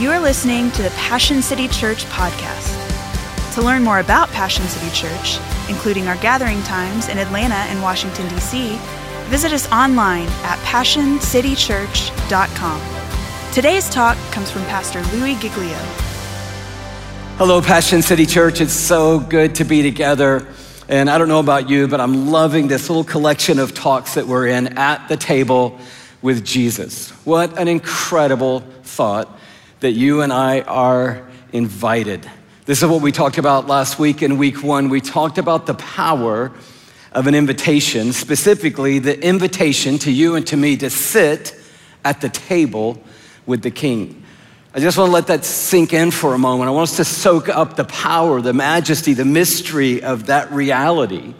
You are listening to the Passion City Church podcast. To learn more about Passion City Church, including our gathering times in Atlanta and Washington, D.C., visit us online at passioncitychurch.com. Today's talk comes from Pastor Louis Giglio. Hello, Passion City Church. It's so good to be together. And I don't know about you, but I'm loving this little collection of talks that we're in at the table with Jesus. What an incredible thought that you and I are invited. This is what we talked about last week in week one. We talked about the power of an invitation, specifically the invitation to you and to me to sit at the table with the King. I just want to let that sink in for a moment. I want us to soak up the power, the majesty, the mystery of that reality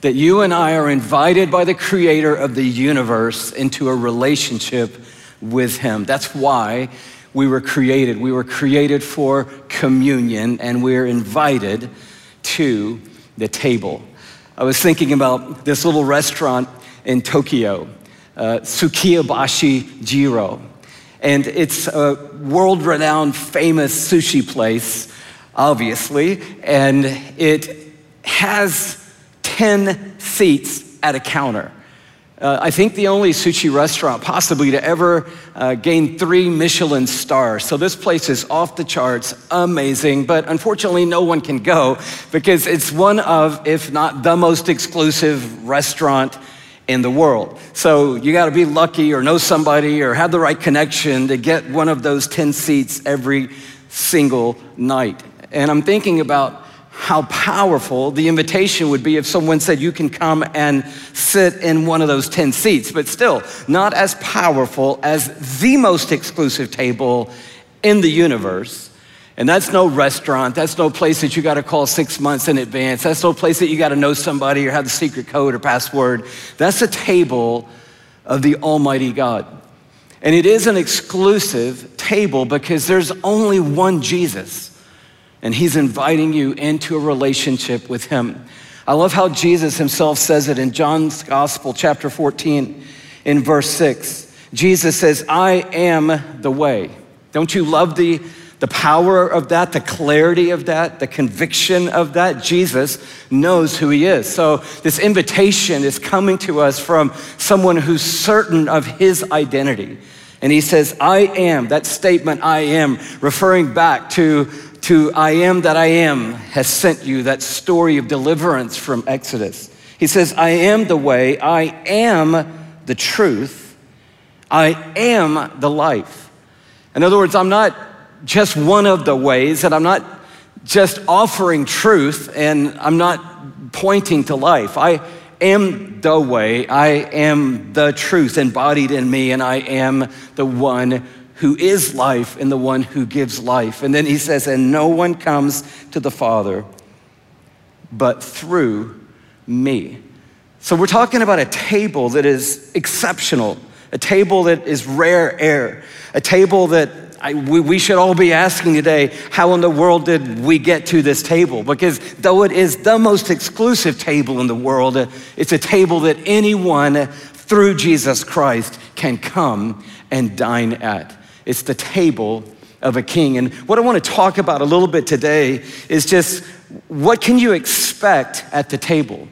that you and I are invited by the creator of the universe into a relationship with him. That's why we were created. We were created for communion and we're invited to the table. I was thinking about this little restaurant in Tokyo, uh, Sukiyabashi Jiro. And it's a world renowned, famous sushi place, obviously, and it has 10 seats at a counter. Uh, I think the only sushi restaurant possibly to ever uh, gain three Michelin stars. So this place is off the charts, amazing, but unfortunately, no one can go because it's one of, if not the most exclusive restaurant in the world. So you got to be lucky or know somebody or have the right connection to get one of those 10 seats every single night. And I'm thinking about how powerful the invitation would be if someone said you can come and sit in one of those 10 seats, but still not as powerful as the most exclusive table in the universe and that's no restaurant. That's no place that you got to call six months in advance. That's no place that you got to know somebody or have the secret code or password. That's a table of the Almighty God. And it is an exclusive table because there's only one Jesus. And he's inviting you into a relationship with him. I love how Jesus himself says it in John's Gospel, chapter 14, in verse 6. Jesus says, I am the way. Don't you love the the power of that, the clarity of that, the conviction of that, Jesus knows who he is. So this invitation is coming to us from someone who's certain of his identity. And he says, I am, that statement, I am, referring back to, to I am that I am, has sent you, that story of deliverance from Exodus. He says, I am the way, I am the truth, I am the life. In other words, I'm not just one of the ways, and I'm not just offering truth and I'm not pointing to life. I am the way, I am the truth embodied in me, and I am the one who is life and the one who gives life. And then he says, and no one comes to the Father but through me. So we're talking about a table that is exceptional, a table that is rare air, a table that I, we, we should all be asking today, how in the world did we get to this table? Because though it is the most exclusive table in the world, it's a table that anyone through Jesus Christ can come and dine at. It's the table of a king. And what I want to talk about a little bit today is just what can you expect at the table?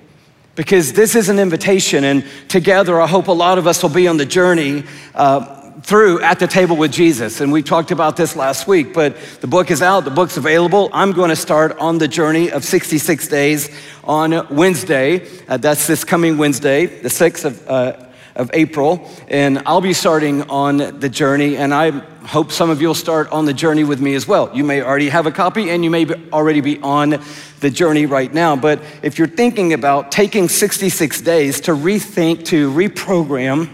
Because this is an invitation, and together I hope a lot of us will be on the journey uh, through at the table with Jesus. And we talked about this last week, but the book is out, the book's available. I'm going to start on the journey of 66 days on Wednesday. Uh, that's this coming Wednesday, the 6th of, uh, of April. And I'll be starting on the journey, and I hope some of you will start on the journey with me as well. You may already have a copy, and you may already be on the journey right now. But if you're thinking about taking 66 days to rethink, to reprogram,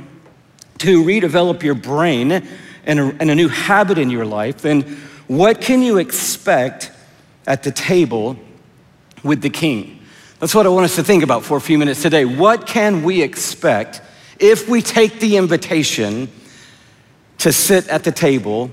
to redevelop your brain and a, and a new habit in your life, then what can you expect at the table with the king? That's what I want us to think about for a few minutes today. What can we expect if we take the invitation to sit at the table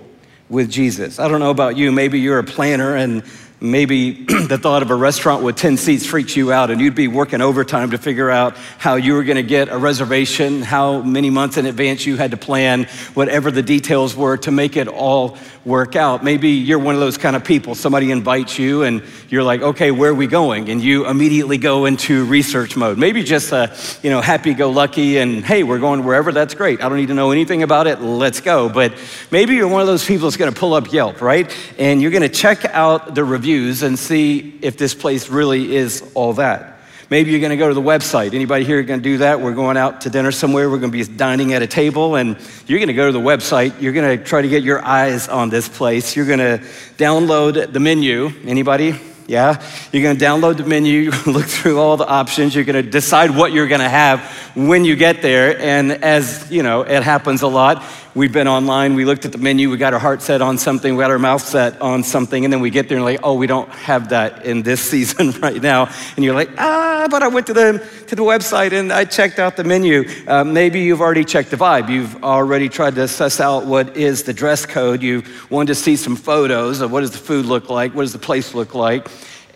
with Jesus? I don't know about you, maybe you're a planner and Maybe the thought of a restaurant with 10 seats freaks you out, and you'd be working overtime to figure out how you were gonna get a reservation, how many months in advance you had to plan, whatever the details were to make it all work out. Maybe you're one of those kind of people. Somebody invites you, and you're like, okay, where are we going? And you immediately go into research mode. Maybe just a, you know, happy go lucky, and hey, we're going wherever, that's great. I don't need to know anything about it, let's go. But maybe you're one of those people that's gonna pull up Yelp, right? And you're gonna check out the reviews and see if this place really is all that. Maybe you're going to go to the website. Anybody here going to do that? We're going out to dinner somewhere. We're going to be dining at a table, and you're going to go to the website. You're going to try to get your eyes on this place. You're going to download the menu. Anybody? Yeah? You're going to download the menu, look through all the options. You're going to decide what you're going to have when you get there. And as you know, it happens a lot. We've been online, we looked at the menu, we got our heart set on something, we got our mouth set on something, and then we get there and like, oh, we don't have that in this season right now. And you're like, ah, but I went to the, to the website and I checked out the menu. Uh, maybe you've already checked the vibe. You've already tried to suss out what is the dress code. You wanted to see some photos of what does the food look like, what does the place look like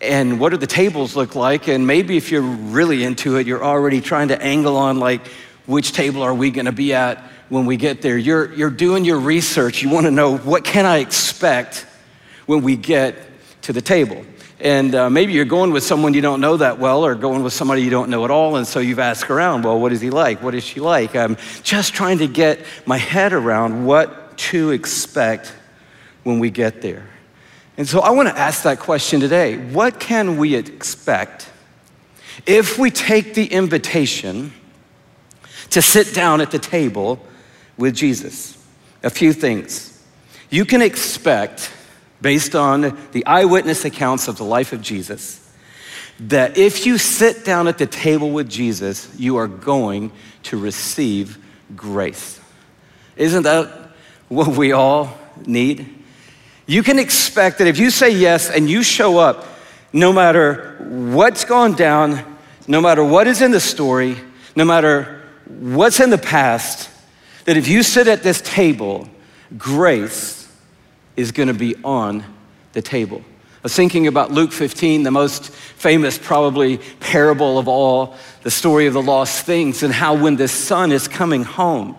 and what do the tables look like and maybe if you're really into it you're already trying to angle on like which table are we going to be at when we get there. You're, you're doing your research. You want to know what can I expect when we get to the table. And uh, maybe you're going with someone you don't know that well or going with somebody you don't know at all. And so you've asked around, well, what is he like? What is she like? I'm just trying to get my head around what to expect when we get there. And so I want to ask that question today. What can we expect if we take the invitation to sit down at the table with Jesus. A few things. You can expect, based on the eyewitness accounts of the life of Jesus, that if you sit down at the table with Jesus, you are going to receive grace. Isn't that what we all need? You can expect that if you say yes and you show up, no matter what's gone down, no matter what is in the story, no matter what's in the past, that if you sit at this table, grace is going to be on the table. I was thinking about Luke 15, the most famous, probably, parable of all, the story of the lost things, and how when the son is coming home,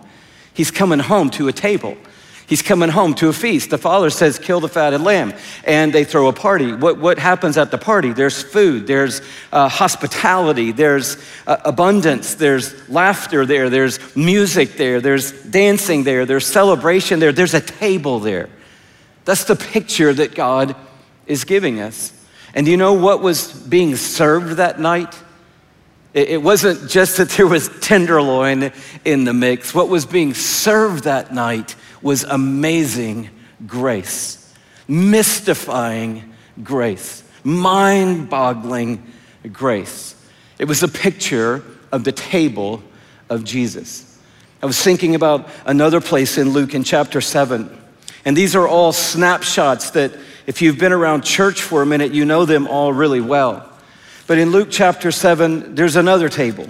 he's coming home to a table. He's coming home to a feast. The father says, Kill the fatted lamb. And they throw a party. What, what happens at the party? There's food, there's uh, hospitality, there's uh, abundance, there's laughter there, there's music there, there's dancing there, there's celebration there, there's a table there. That's the picture that God is giving us. And do you know what was being served that night? It wasn't just that there was tenderloin in the mix. What was being served that night was amazing grace, mystifying grace, mind boggling grace. It was a picture of the table of Jesus. I was thinking about another place in Luke in chapter 7. And these are all snapshots that, if you've been around church for a minute, you know them all really well. But in Luke chapter 7, there's another table.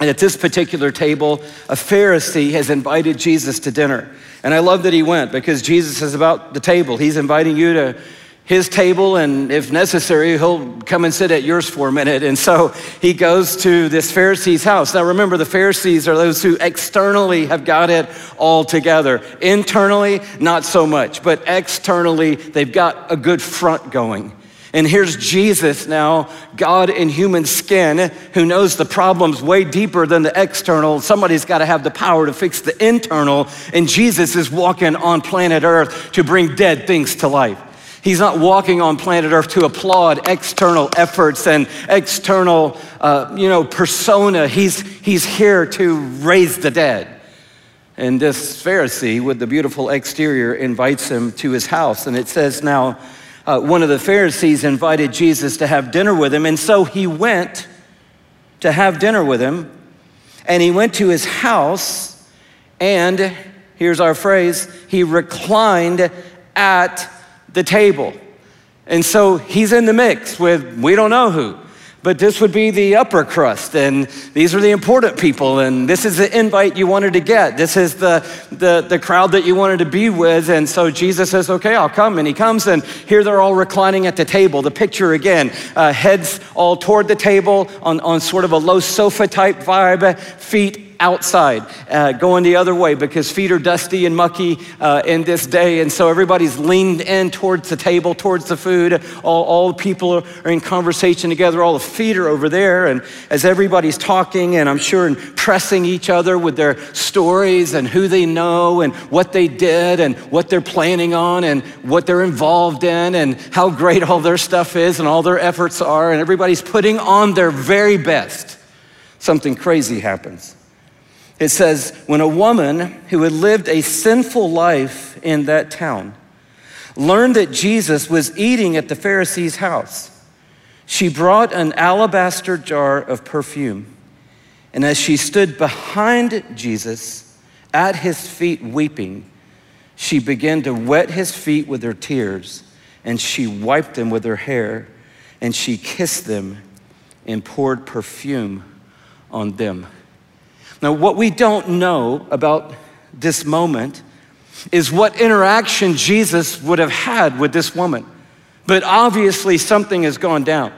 And at this particular table, a Pharisee has invited Jesus to dinner. And I love that he went because Jesus is about the table. He's inviting you to his table, and if necessary, he'll come and sit at yours for a minute. And so he goes to this Pharisee's house. Now, remember, the Pharisees are those who externally have got it all together. Internally, not so much, but externally, they've got a good front going. And here's Jesus now, God in human skin, who knows the problem's way deeper than the external. Somebody's got to have the power to fix the internal. And Jesus is walking on planet Earth to bring dead things to life. He's not walking on planet Earth to applaud external efforts and external, uh, you know, persona. He's, he's here to raise the dead. And this Pharisee with the beautiful exterior invites him to his house. And it says now, uh, one of the Pharisees invited Jesus to have dinner with him, and so he went to have dinner with him. And he went to his house, and here's our phrase he reclined at the table. And so he's in the mix with we don't know who. But this would be the upper crust, and these are the important people, and this is the invite you wanted to get. This is the, the, the crowd that you wanted to be with. And so Jesus says, Okay, I'll come. And he comes, and here they're all reclining at the table. The picture again, uh, heads all toward the table on, on sort of a low sofa type vibe, feet outside, uh, going the other way because feet are dusty and mucky uh, in this day. And so everybody's leaned in towards the table, towards the food. All, all the people are in conversation together. All the feet are over there. And as everybody's talking, and I'm sure impressing each other with their stories and who they know and what they did and what they're planning on and what they're involved in and how great all their stuff is and all their efforts are. And everybody's putting on their very best. Something crazy happens. It says, when a woman who had lived a sinful life in that town learned that Jesus was eating at the Pharisee's house, she brought an alabaster jar of perfume. And as she stood behind Jesus at his feet weeping, she began to wet his feet with her tears, and she wiped them with her hair, and she kissed them and poured perfume on them. Now, what we don't know about this moment is what interaction Jesus would have had with this woman. But obviously, something has gone down.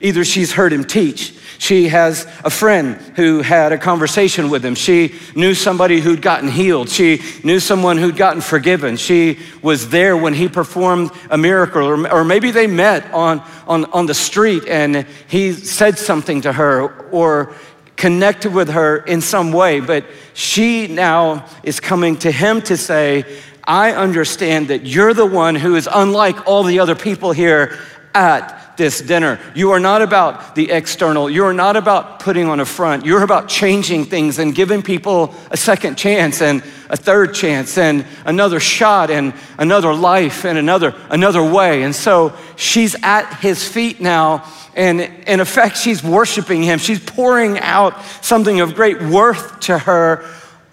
Either she's heard him teach, she has a friend who had a conversation with him, she knew somebody who'd gotten healed, she knew someone who'd gotten forgiven, she was there when he performed a miracle, or, or maybe they met on, on, on the street and he said something to her, or connected with her in some way, but she now is coming to him to say, I understand that you're the one who is unlike all the other people here at this dinner. You are not about the external. You are not about putting on a front. You're about changing things and giving people a second chance and a third chance and another shot and another life and another another way. And so she's at his feet now and in effect she's worshiping him. She's pouring out something of great worth to her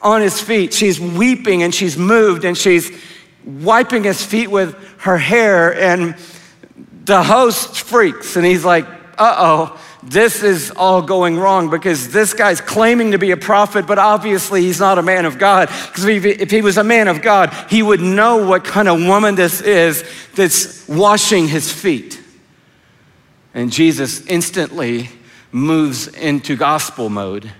on his feet. She's weeping and she's moved and she's wiping his feet with her hair and the host freaks and he's like, uh oh, this is all going wrong because this guy's claiming to be a prophet, but obviously he's not a man of God. Because if he was a man of God, he would know what kind of woman this is that's washing his feet. And Jesus instantly moves into gospel mode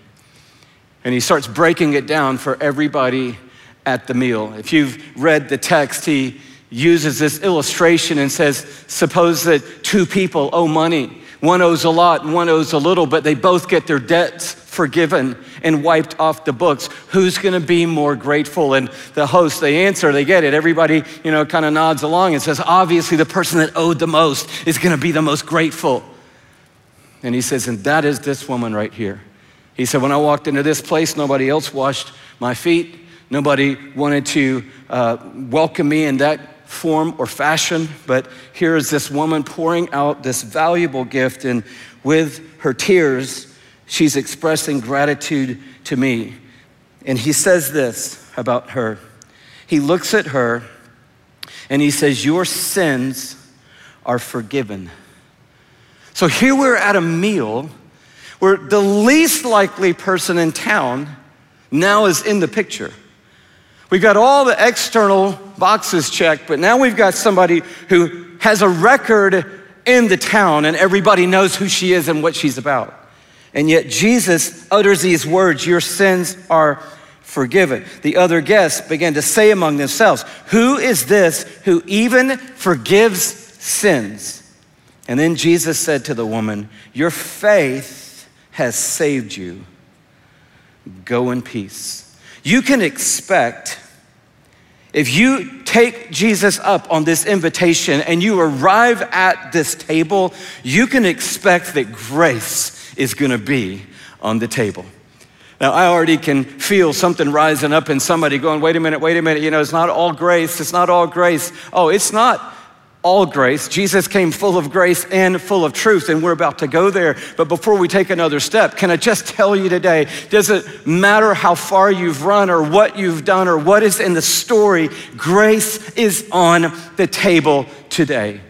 and he starts breaking it down for everybody at the meal. If you've read the text, he uses this illustration and says, Suppose that two people owe money. One owes a lot and one owes a little, but they both get their debts forgiven and wiped off the books. Who's gonna be more grateful? And the host, they answer, they get it. Everybody, you know, kind of nods along and says, Obviously, the person that owed the most is gonna be the most grateful. And he says, And that is this woman right here. He said, When I walked into this place, nobody else washed my feet. Nobody wanted to uh, welcome me in that form or fashion, but here is this woman pouring out this valuable gift, and with her tears, she's expressing gratitude to me. And he says this about her. He looks at her and he says, Your sins are forgiven. So here we're at a meal where the least likely person in town now is in the picture. We've got all the external boxes checked, but now we've got somebody who has a record in the town and everybody knows who she is and what she's about. And yet Jesus utters these words Your sins are forgiven. The other guests began to say among themselves, Who is this who even forgives sins? And then Jesus said to the woman, Your faith has saved you. Go in peace. You can expect if you take Jesus up on this invitation and you arrive at this table, you can expect that grace is gonna be on the table. Now, I already can feel something rising up in somebody going, wait a minute, wait a minute, you know, it's not all grace, it's not all grace. Oh, it's not all grace. Jesus came full of grace and full of truth, and we're about to go there. But before we take another step, can I just tell you today does it matter how far you've run or what you've done or what is in the story? Grace is on the table today.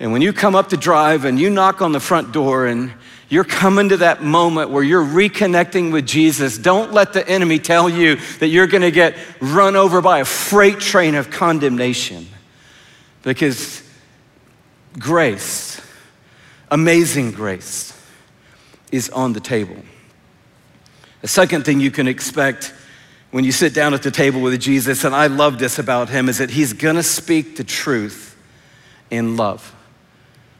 And when you come up the drive and you knock on the front door and you're coming to that moment where you're reconnecting with Jesus, don't let the enemy tell you that you're going to get run over by a freight train of condemnation. Because grace, amazing grace, is on the table. The second thing you can expect when you sit down at the table with Jesus, and I love this about him, is that he's gonna speak the truth in love.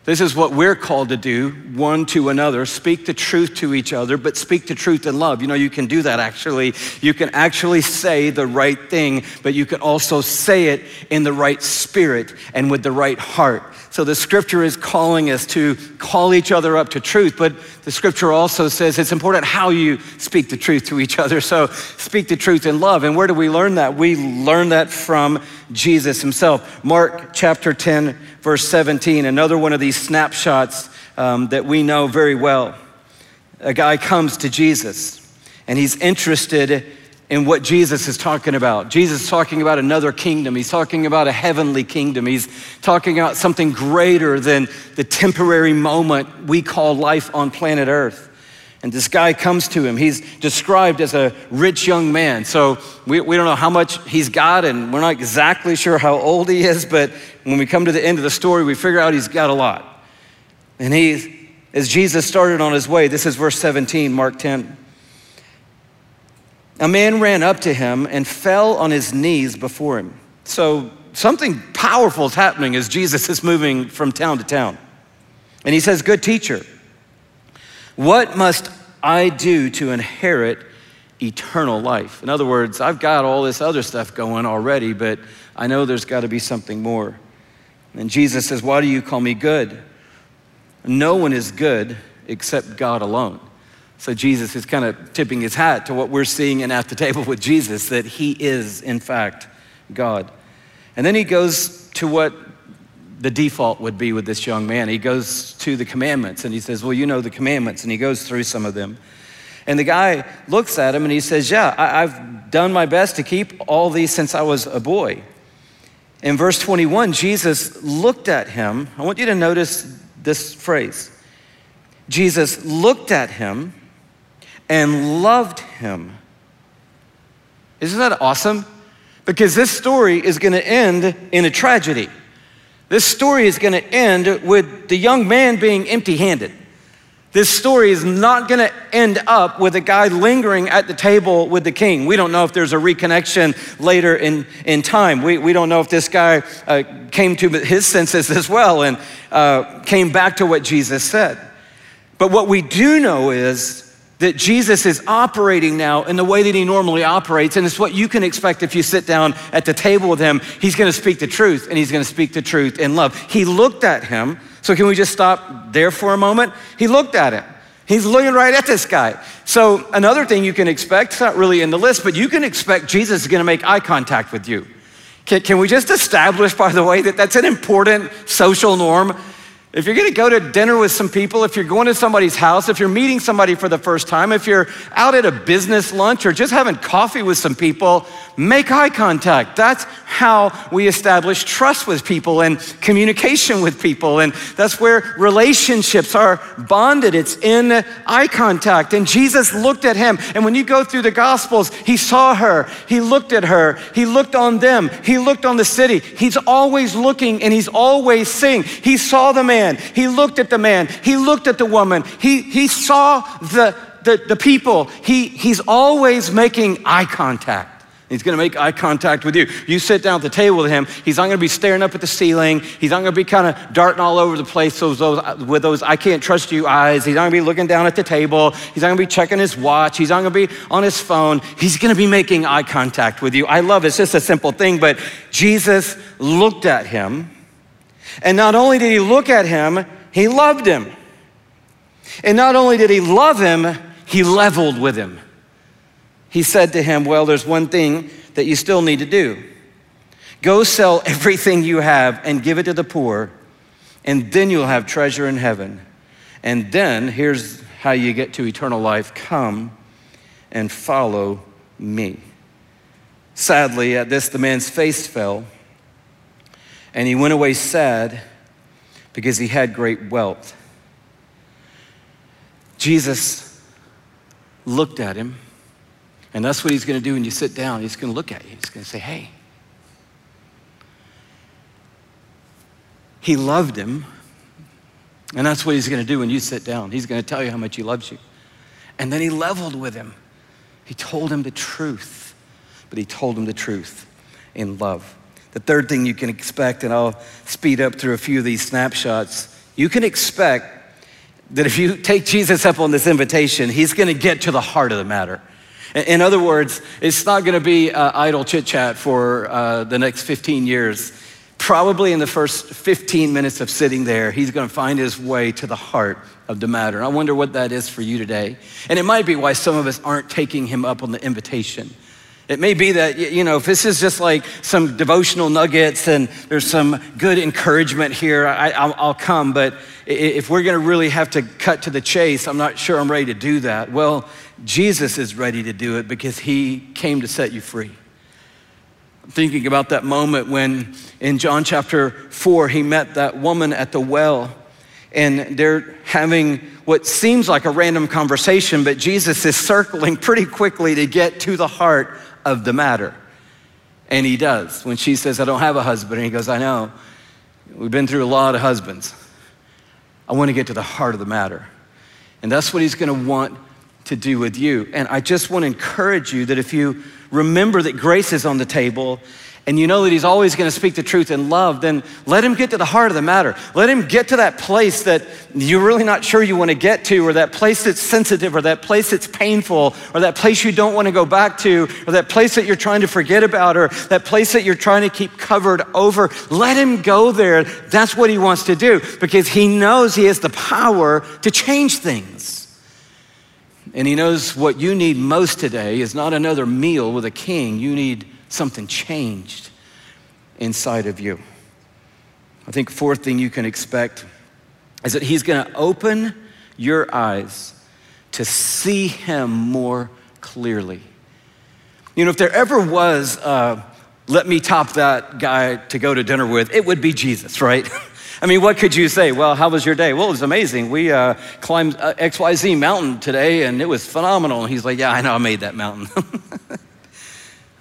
This is what we're called to do, one to another. Speak the truth to each other, but speak the truth in love. You know, you can do that actually. You can actually say the right thing, but you can also say it in the right spirit and with the right heart. So the scripture is calling us to call each other up to truth, but the scripture also says it's important how you speak the truth to each other. So speak the truth in love. And where do we learn that? We learn that from Jesus himself. Mark chapter 10, verse 17, another one of these snapshots um, that we know very well. A guy comes to Jesus and he's interested in what Jesus is talking about. Jesus is talking about another kingdom. He's talking about a heavenly kingdom. He's talking about something greater than the temporary moment we call life on planet Earth. And this guy comes to him. He's described as a rich young man. So we, we don't know how much he's got, and we're not exactly sure how old he is, but when we come to the end of the story, we figure out he's got a lot. And he, as Jesus started on his way, this is verse 17, Mark 10. A man ran up to him and fell on his knees before him. So something powerful is happening as Jesus is moving from town to town. And he says, Good teacher, what must I do to inherit eternal life? In other words, I've got all this other stuff going already, but I know there's got to be something more. And Jesus says, Why do you call me good? No one is good except God alone. So Jesus is kind of tipping his hat to what we're seeing and at the table with Jesus, that he is, in fact, God. And then he goes to what the default would be with this young man. He goes to the commandments and he says, Well, you know the commandments. And he goes through some of them. And the guy looks at him and he says, Yeah, I, have done my best to keep all these since I was a boy. In verse 21, Jesus looked at him. I want you to notice this phrase Jesus looked at him and loved him. Isn't that awesome? Because this story is going to end in a tragedy. This story is going to end with the young man being empty handed. This story is not going to end up with a guy lingering at the table with the king. We don't know if there's a reconnection later in, in time. We, we don't know if this guy uh, came to his senses as well and uh, came back to what Jesus said. But what we do know is that Jesus is operating now in the way that he normally operates. And it's what you can expect if you sit down at the table with him. He's going to speak the truth, and he's going to speak the truth in love. He looked at him. So, can we just stop there for a moment? He looked at him. He's looking right at this guy. So, another thing you can expect, it's not really in the list, but you can expect Jesus is going to make eye contact with you. Can, can we just establish, by the way, that that's an important social norm? If you're gonna go to dinner with some people, if you're going to somebody's house, if you're meeting somebody for the first time, if you're out at a business lunch or just having coffee with some people, make eye contact. That's how we establish trust with people and communication with people. And that's where relationships are bonded. It's in eye contact. And Jesus looked at him. And when you go through the Gospels, he saw her, he looked at her, he looked on them, he looked on the city. He's always looking and he's always seeing. He saw the man man. He looked at the man. He looked at the woman. He, he saw the, the, the people. He, he's always making eye contact. He's gonna make eye contact with you. You sit down at the table with him, he's not gonna be staring up at the ceiling. He's not gonna be kind of darting all over the place those, with those I can't trust you eyes. He's not gonna be looking down at the table. He's not gonna be checking his watch. He's not gonna be on his phone. He's gonna be making eye contact with you. I love it. It's just a simple thing, but Jesus looked at him and not only did he look at him, he loved him. And not only did he love him, he leveled with him. He said to him, Well, there's one thing that you still need to do. Go sell everything you have and give it to the poor, and then you'll have treasure in heaven. And then, here's how you get to eternal life come and follow me. Sadly, at this, the man's face fell and he went away sad because he had great wealth. Jesus looked at him, and that's what he's going to do when you sit down. He's going to look at you. He's going to say, Hey, he loved him, and that's what he's going to do when you sit down. He's going to tell you how much he loves you. And then he leveled with him. He told him the truth, but he told him the truth in love. The third thing you can expect, and I'll speed up through a few of these snapshots, you can expect that if you take Jesus up on this invitation, he's going to get to the heart of the matter. In other words, it's not going to be uh, idle chit chat for uh, the next 15 years. Probably in the first 15 minutes of sitting there, he's going to find his way to the heart of the matter. I wonder what that is for you today. And it might be why some of us aren't taking him up on the invitation. It may be that, you know, if this is just like some devotional nuggets and there's some good encouragement here, I, will come. But if we're going to really have to cut to the chase, I'm not sure I'm ready to do that. Well, Jesus is ready to do it because he came to set you free. I'm thinking about that moment when in John chapter 4, he met that woman at the well and they're having what seems like a random conversation, but Jesus is circling pretty quickly to get to the heart of the matter. And he does. When she says, I don't have a husband, and he goes, I know. We've been through a lot of husbands. I want to get to the heart of the matter. And that's what he's going to want to do with you. And I just want to encourage you that if you remember that grace is on the table and you know that he's always going to speak the truth in love, then let him get to the heart of the matter. Let him get to that place that you're really not sure you want to get to, or that place that's sensitive, or that place that's painful, or that place you don't want to go back to, or that place that you're trying to forget about, or that place that you're trying to keep covered over. Let him go there. That's what he wants to do because he knows he has the power to change things. And he knows what you need most today is not another meal with a king. You need something changed inside of you. I think fourth thing you can expect is that he's going to open your eyes to see him more clearly. You know, if there ever was, uh, let me top that guy to go to dinner with, it would be Jesus, right? I mean, what could you say? Well, how was your day? Well, it was amazing. We uh, climbed uh, XYZ mountain today and it was phenomenal. And he's like, Yeah, I know I made that mountain.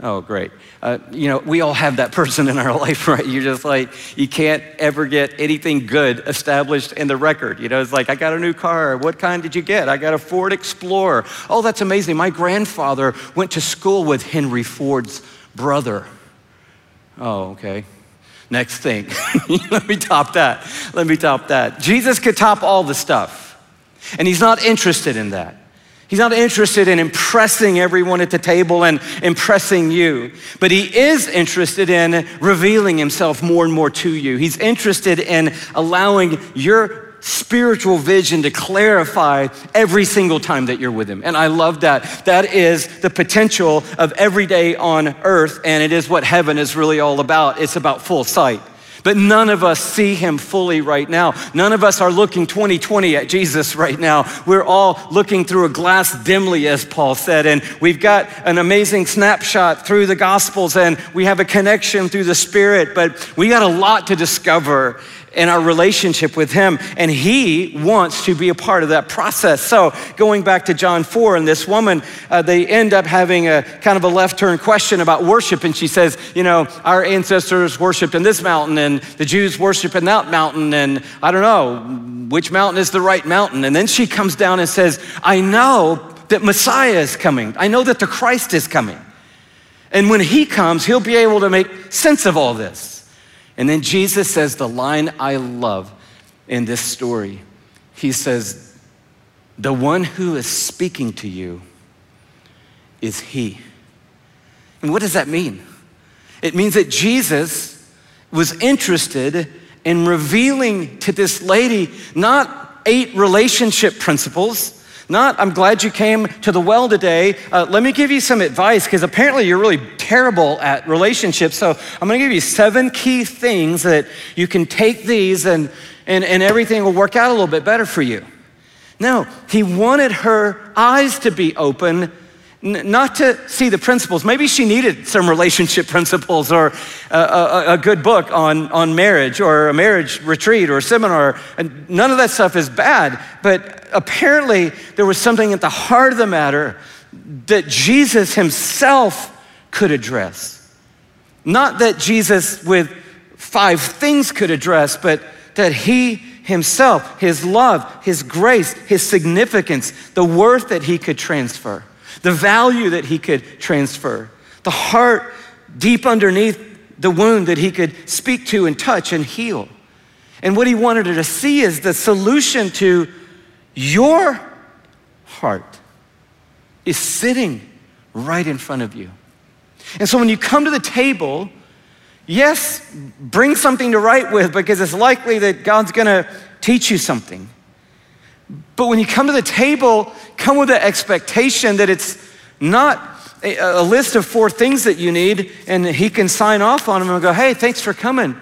Oh, great. Uh, you know, we all have that person in our life, right? You're just like, you can't ever get anything good established in the record. You know, it's like, I got a new car. What kind did you get? I got a Ford Explorer. Oh, that's amazing. My grandfather went to school with Henry Ford's brother. Oh, okay. Next thing. Let me top that. Let me top that. Jesus could top all the stuff, and he's not interested in that. He's not interested in impressing everyone at the table and impressing you, but he is interested in revealing himself more and more to you. He's interested in allowing your spiritual vision to clarify every single time that you're with him. And I love that. That is the potential of every day on earth, and it is what heaven is really all about. It's about full sight. But none of us see him fully right now. None of us are looking 2020 at Jesus right now. We're all looking through a glass dimly, as Paul said. And we've got an amazing snapshot through the Gospels and we have a connection through the Spirit, but we got a lot to discover in our relationship with Him, and He wants to be a part of that process. So, going back to John 4, and this woman, uh, they end up having a kind of a left turn question about worship, and she says, You know, our ancestors worshiped in this mountain, and the Jews worship in that mountain, and I don't know which mountain is the right mountain. And then she comes down and says, I know that Messiah is coming, I know that the Christ is coming. And when He comes, He'll be able to make sense of all this. And then Jesus says the line I love in this story. He says, The one who is speaking to you is He. And what does that mean? It means that Jesus was interested in revealing to this lady not eight relationship principles not, I'm glad you came to the well today. Uh, let me give you some advice because apparently you're really terrible at relationships. So I'm going to give you seven key things that you can take these and, and, and everything will work out a little bit better for you. No, he wanted her eyes to be open not to see the principles. Maybe she needed some relationship principles or a, a, a, good book on, on marriage or a marriage retreat or a seminar. And none of that stuff is bad, but apparently there was something at the heart of the matter that Jesus himself could address. Not that Jesus with five things could address, but that he himself, his love, his grace, his significance, the worth that he could transfer the value that he could transfer, the heart deep underneath the wound that he could speak to and touch and heal. And what he wanted her to see is the solution to your heart is sitting right in front of you. And so when you come to the table, yes, bring something to write with because it's likely that God's gonna teach you something. But when you come to the table, come with the expectation that it's not a, list of four things that you need and he can sign off on them and go, hey, thanks for coming.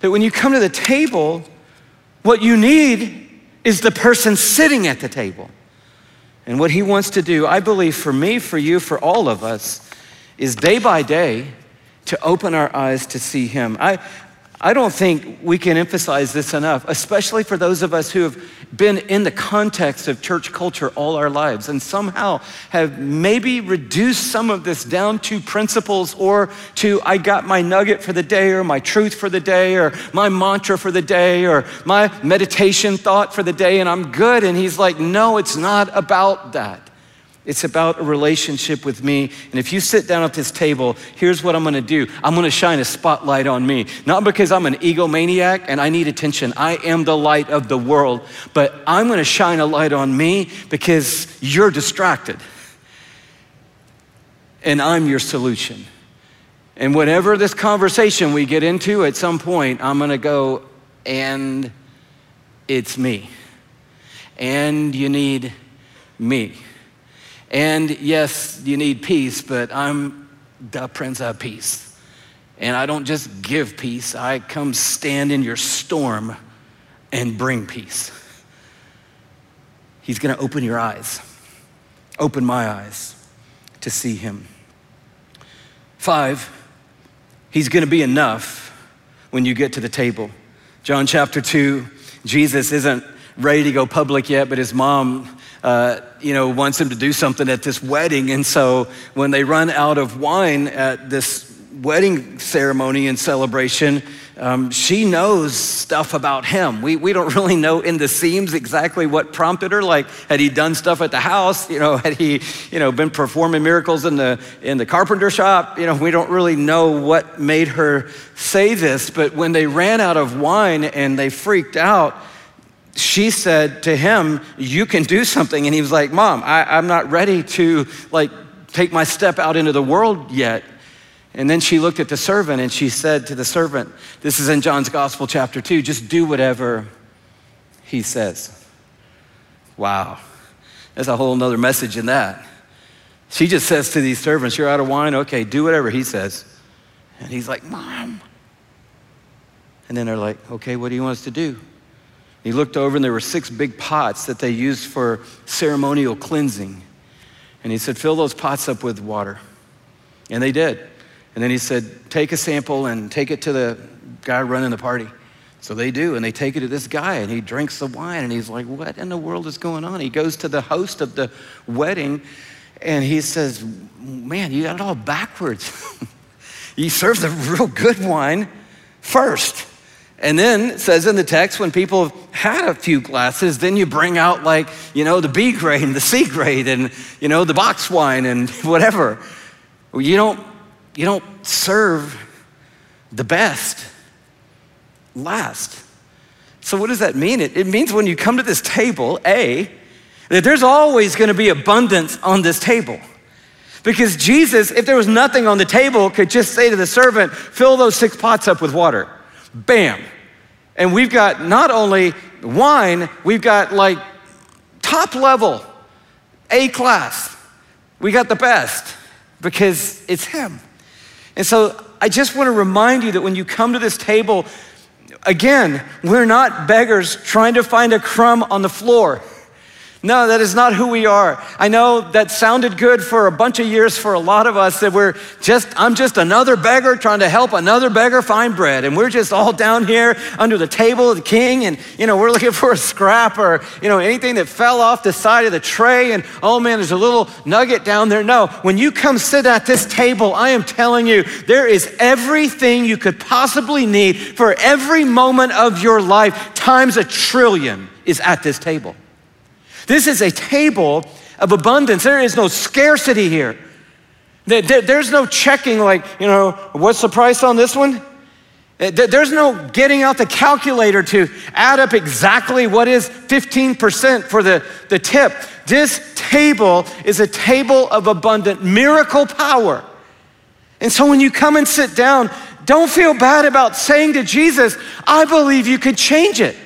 That when you come to the table, what you need is the person sitting at the table. And what he wants to do, I believe, for me, for you, for all of us, is day by day to open our eyes to see him. I, I don't think we can emphasize this enough, especially for those of us who have been in the context of church culture all our lives and somehow have maybe reduced some of this down to principles or to I got my nugget for the day or my truth for the day or my mantra for the day or my meditation thought for the day and I'm good. And he's like, no, it's not about that. It's about a relationship with me. And if you sit down at this table, here's what I'm gonna do I'm gonna shine a spotlight on me. Not because I'm an egomaniac and I need attention, I am the light of the world, but I'm gonna shine a light on me because you're distracted. And I'm your solution. And whatever this conversation we get into at some point, I'm gonna go, and it's me. And you need me. And yes, you need peace, but I'm the Prince of Peace. And I don't just give peace, I come stand in your storm and bring peace. He's gonna open your eyes, open my eyes to see Him. Five, He's gonna be enough when you get to the table. John chapter 2, Jesus isn't ready to go public yet, but his mom uh, you know, wants him to do something at this wedding. And so when they run out of wine at this wedding ceremony and celebration, um, she knows stuff about him. We, we don't really know in the seams exactly what prompted her. Like, had he done stuff at the house? You know, had he, you know, been performing miracles in the, in the carpenter shop? You know, we don't really know what made her say this. But when they ran out of wine and they freaked out, she said to him, You can do something. And he was like, Mom, I, am not ready to like take my step out into the world yet. And then she looked at the servant and she said to the servant, This is in John's Gospel, chapter 2, just do whatever he says. Wow. There's a whole nother message in that. She just says to these servants, You're out of wine? Okay, do whatever he says. And he's like, Mom. And then they're like, Okay, what do you want us to do? He looked over, and there were six big pots that they used for ceremonial cleansing. And he said, Fill those pots up with water. And they did. And then he said, Take a sample and take it to the guy running the party. So they do, and they take it to this guy, and he drinks the wine, and he's like, What in the world is going on? He goes to the host of the wedding, and he says, Man, you got it all backwards. you serve the real good wine first. And then it says in the text, when people have had a few glasses, then you bring out like, you know, the B grade and the C grade and, you know, the box wine and whatever. You don't, you don't serve the best last. So what does that mean? It, it means when you come to this table, A, that there's always going to be abundance on this table. Because Jesus, if there was nothing on the table, could just say to the servant, fill those six pots up with water. Bam. And we've got not only wine, we've got like top level, A class. We got the best because it's Him. And so I just want to remind you that when you come to this table, again, we're not beggars trying to find a crumb on the floor. No, that is not who we are. I know that sounded good for a bunch of years for a lot of us that we're just, I'm just another beggar trying to help another beggar find bread. And we're just all down here under the table of the king and, you know, we're looking for a scrap or, you know, anything that fell off the side of the tray and, oh man, there's a little nugget down there. No, when you come sit at this table, I am telling you, there is everything you could possibly need for every moment of your life times a trillion is at this table. This is a table of abundance. There is no scarcity here. There's no checking, like, you know, what's the price on this one? There's no getting out the calculator to add up exactly what is 15% for the, the tip. This table is a table of abundant miracle power. And so when you come and sit down, don't feel bad about saying to Jesus, I believe you could change it.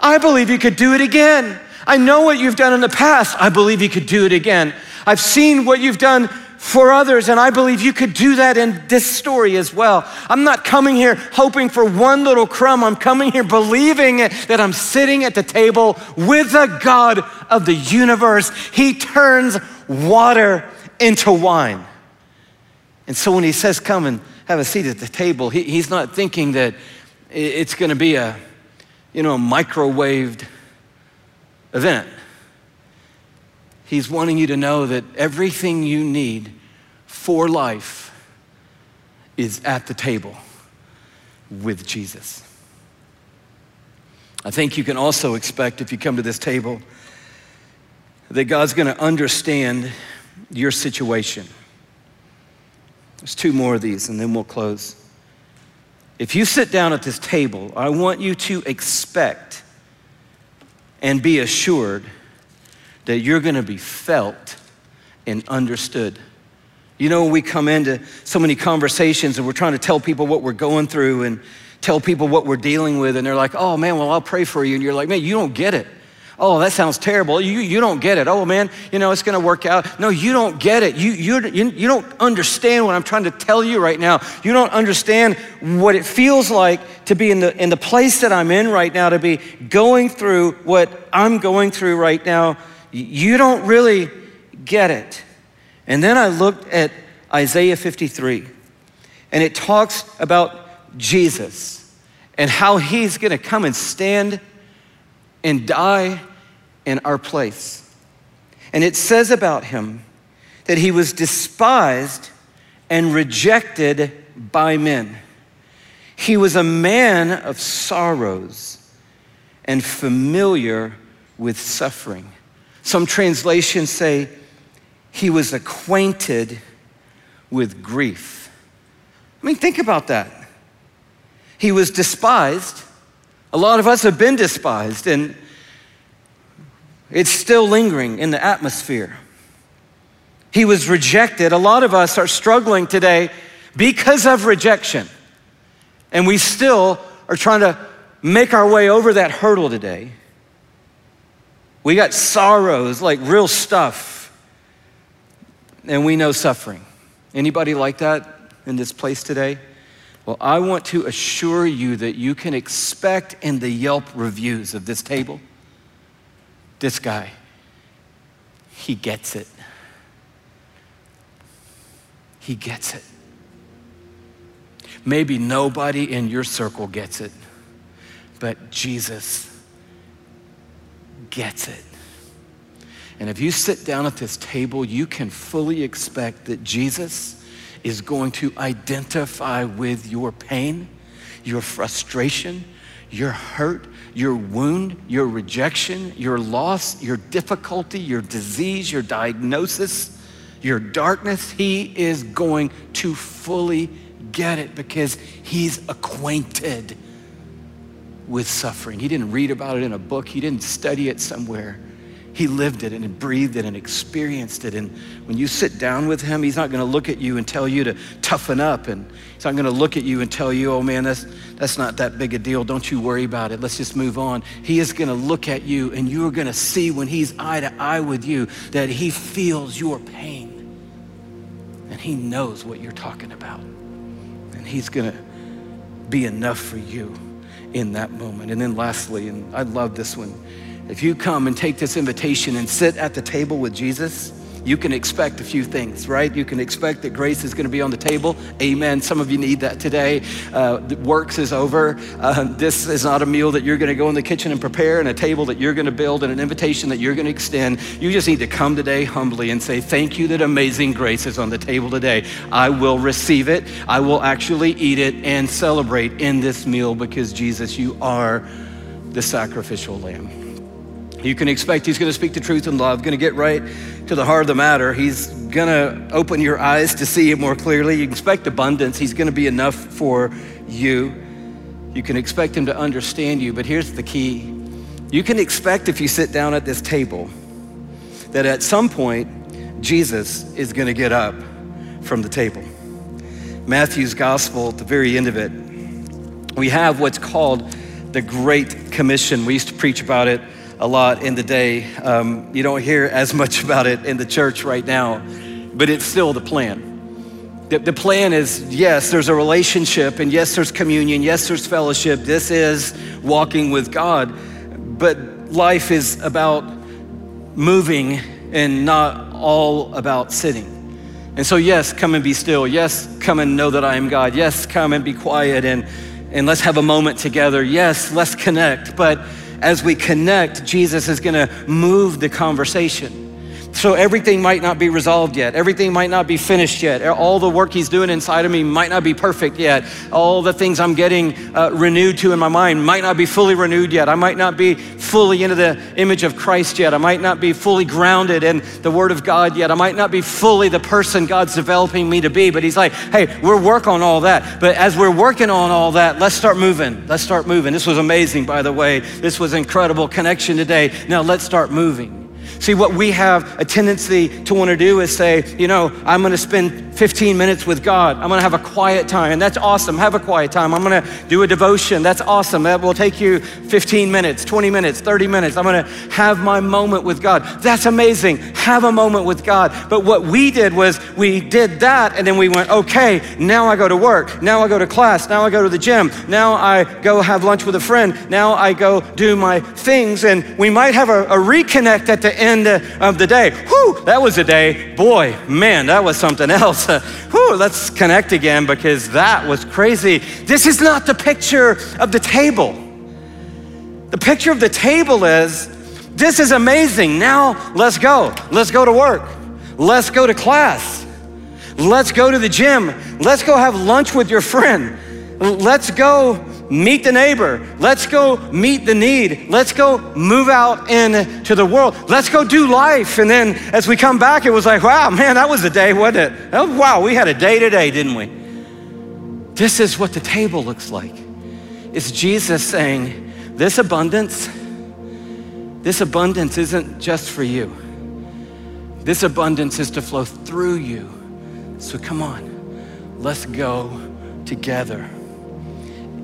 I believe you could do it again. I know what you've done in the past. I believe you could do it again. I've seen what you've done for others, and I believe you could do that in this story as well. I'm not coming here hoping for one little crumb. I'm coming here believing that I'm sitting at the table with the God of the universe. He turns water into wine. And so when he says, Come and have a seat at the table, he, he's not thinking that it's going to be a, you know, microwaved event. He's wanting you to know that everything you need for life is at the table with Jesus. I think you can also expect, if you come to this table, that God's going to understand your situation. There's two more of these, and then we'll close. If you sit down at this table, I want you to expect and be assured that you're going to be felt and understood. You know, we come into so many conversations and we're trying to tell people what we're going through and tell people what we're dealing with, and they're like, oh man, well, I'll pray for you. And you're like, man, you don't get it. Oh, that sounds terrible. You, you don't get it. Oh, man, you know, it's going to work out. No, you don't get it. You, you, you, don't understand what I'm trying to tell you right now. You don't understand what it feels like to be in the, in the place that I'm in right now, to be going through what I'm going through right now. You don't really get it. And then I looked at Isaiah 53, and it talks about Jesus and how he's going to come and stand and die in our place. And it says about him that he was despised and rejected by men. He was a man of sorrows and familiar with suffering. Some translations say he was acquainted with grief. I mean, think about that. He was despised. A lot of us have been despised, and it's still lingering in the atmosphere. He was rejected. A lot of us are struggling today because of rejection. And we still are trying to make our way over that hurdle today. We got sorrows, like real stuff. And we know suffering. Anybody like that in this place today? Well, I want to assure you that you can expect in the Yelp reviews of this table this guy, he gets it. He gets it. Maybe nobody in your circle gets it, but Jesus gets it. And if you sit down at this table, you can fully expect that Jesus is going to identify with your pain, your frustration, your hurt, your wound, your rejection, your loss, your difficulty, your disease, your diagnosis, your darkness, He is going to fully get it because He's acquainted with suffering. He didn't read about it in a book, He didn't study it somewhere. He lived it and breathed it and experienced it. And when you sit down with him, he's not going to look at you and tell you to toughen up. And he's not going to look at you and tell you, oh man, that's, that's not that big a deal. Don't you worry about it. Let's just move on. He is going to look at you and you're going to see when he's eye to eye with you that he feels your pain. And he knows what you're talking about. And he's going to be enough for you in that moment. And then lastly, and I love this one If you come and take this invitation and sit at the table with Jesus, you can expect a few things, right? You can expect that grace is going to be on the table. Amen. Some of you need that today. Uh, works is over. Uh, this is not a meal that you're going to go in the kitchen and prepare, and a table that you're going to build, and an invitation that you're going to extend. You just need to come today humbly and say, Thank you that amazing grace is on the table today. I will receive it. I will actually eat it and celebrate in this meal because Jesus, you are the sacrificial lamb. You can expect he's going to speak the truth in love, going to get right to the heart of the matter. He's going to open your eyes to see it more clearly. You expect abundance. He's going to be enough for you. You can expect him to understand you, but here's the key. You can expect if you sit down at this table that at some point Jesus is going to get up from the table. Matthew's gospel, at the very end of it, we have what's called the Great Commission. We used to preach about it a lot in the day. Um, you don't hear as much about it in the church right now, but it's still the plan. The, the plan is yes, there's a relationship, and yes, there's communion, yes, there's fellowship. This is walking with God, but life is about moving and not all about sitting. And so, yes, come and be still. Yes, come and know that I am God. Yes, come and be quiet and, and let's have a moment together. Yes, let's connect. But as we connect, Jesus is going to move the conversation. So everything might not be resolved yet. Everything might not be finished yet. All the work he's doing inside of me might not be perfect yet. All the things I'm getting uh, renewed to in my mind might not be fully renewed yet. I might not be fully into the image of Christ yet. I might not be fully grounded in the Word of God yet. I might not be fully the person God's developing me to be. But he's like, hey, we're work on all that. But as we're working on all that, let's start moving. Let's start moving. This was amazing, by the way. This was incredible connection today. Now let's start moving. See, what we have a tendency to want to do is say, you know, I'm going to spend 15 minutes with God. I'm going to have a quiet time. And that's awesome. Have a quiet time. I'm going to do a devotion. That's awesome. That will take you 15 minutes, 20 minutes, 30 minutes. I'm going to have my moment with God. That's amazing. Have a moment with God. But what we did was we did that and then we went, okay, now I go to work. Now I go to class. Now I go to the gym. Now I go have lunch with a friend. Now I go do my things. And we might have a, a reconnect at the end end of the day. Whew, that was a day. Boy, man, that was something else. Whew, let's connect again because that was crazy. This is not the picture of the table. The picture of the table is this is amazing. Now let's go. Let's go to work. Let's go to class. Let's go to the gym. Let's go have lunch with your friend. Let's go meet the neighbor. Let's go meet the need. Let's go move out into the world. Let's go do life. And then as we come back, it was like, wow, man, that was a day, wasn't it? Oh, wow, we had a day today, didn't we? This is what the table looks like. It's Jesus saying, this abundance, this abundance isn't just for you. This abundance is to flow through you. So come on, let's go together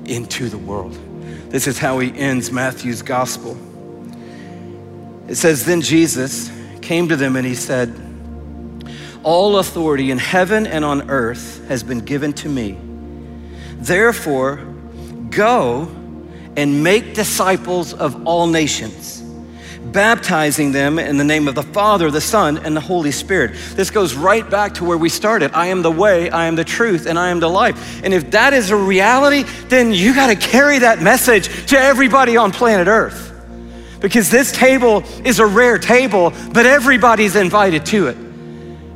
into the world. This is how he ends Matthew's gospel. It says, Then Jesus came to them and he said, All authority in heaven and on earth has been given to me. Therefore, go and make disciples of all nations baptizing them in the name of the Father, the Son, and the Holy Spirit. This goes right back to where we started. I am the way, I am the truth, and I am the life. And if that is a reality, then you got to carry that message to everybody on planet Earth. Because this table is a rare table, but everybody's invited to it.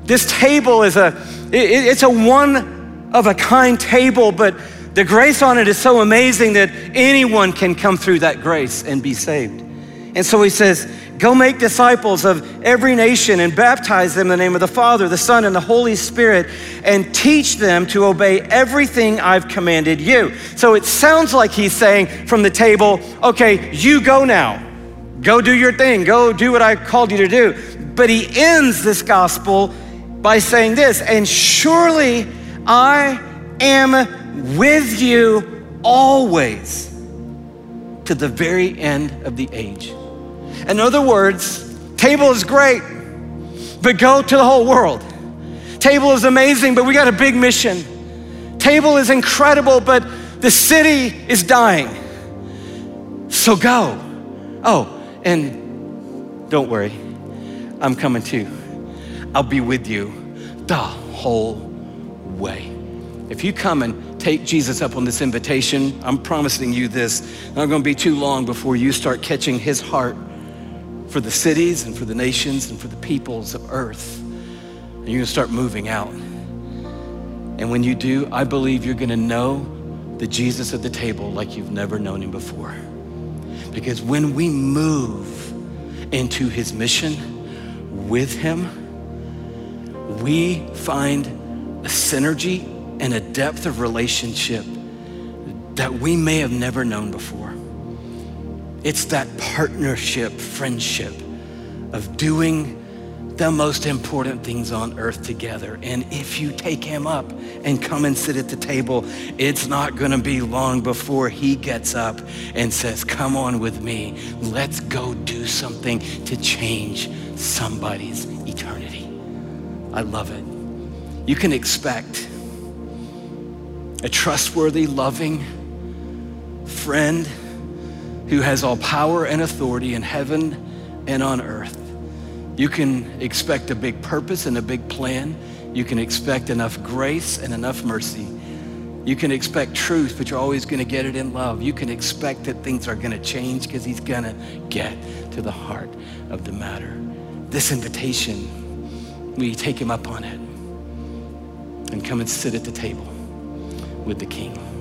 This table is a it's a one of a kind table, but the grace on it is so amazing that anyone can come through that grace and be saved. And so he says, Go make disciples of every nation and baptize them in the name of the Father, the Son, and the Holy Spirit, and teach them to obey everything I've commanded you. So it sounds like he's saying from the table, okay, you go now. Go do your thing. Go do what I called you to do. But he ends this gospel by saying this, and surely I am with you always to the very end of the age. In other words, table is great, but go to the whole world. Table is amazing, but we got a big mission. Table is incredible, but the city is dying. So go. Oh, And don't worry, I'm coming too. I'll be with you the whole way. If you come and take Jesus up on this invitation, I'm promising you this, not gonna be too long before you start catching his heart for the cities and for the nations and for the peoples of earth. And you're gonna start moving out. And when you do, I believe you're gonna know the Jesus at the table like you've never known him before. Because when we move into his mission with him, we find a synergy and a depth of relationship that we may have never known before. It's that partnership, friendship of doing the most important things on earth together. And if you take him up and come and sit at the table, it's not gonna be long before he gets up and says, Come on with me. Let's go do something to change somebody's eternity. I love it. You can expect a trustworthy, loving friend who has all power and authority in heaven and on earth. You can expect a big purpose and a big plan. You can expect enough grace and enough mercy. You can expect truth, but you're always going to get it in love. You can expect that things are going to change because he's going to get to the heart of the matter. This invitation, we take him up on it and come and sit at the table with the king.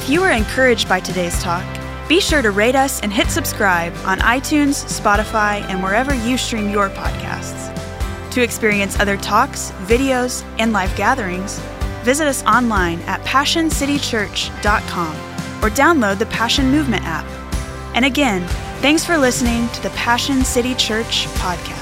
If you were encouraged by today's talk, be sure to rate us and hit subscribe on iTunes, Spotify, and wherever you stream your podcasts. To experience other talks, videos, and live gatherings, visit us online at PassionCityChurch.com or download the Passion Movement app. And again, thanks for listening to the Passion City Church podcast.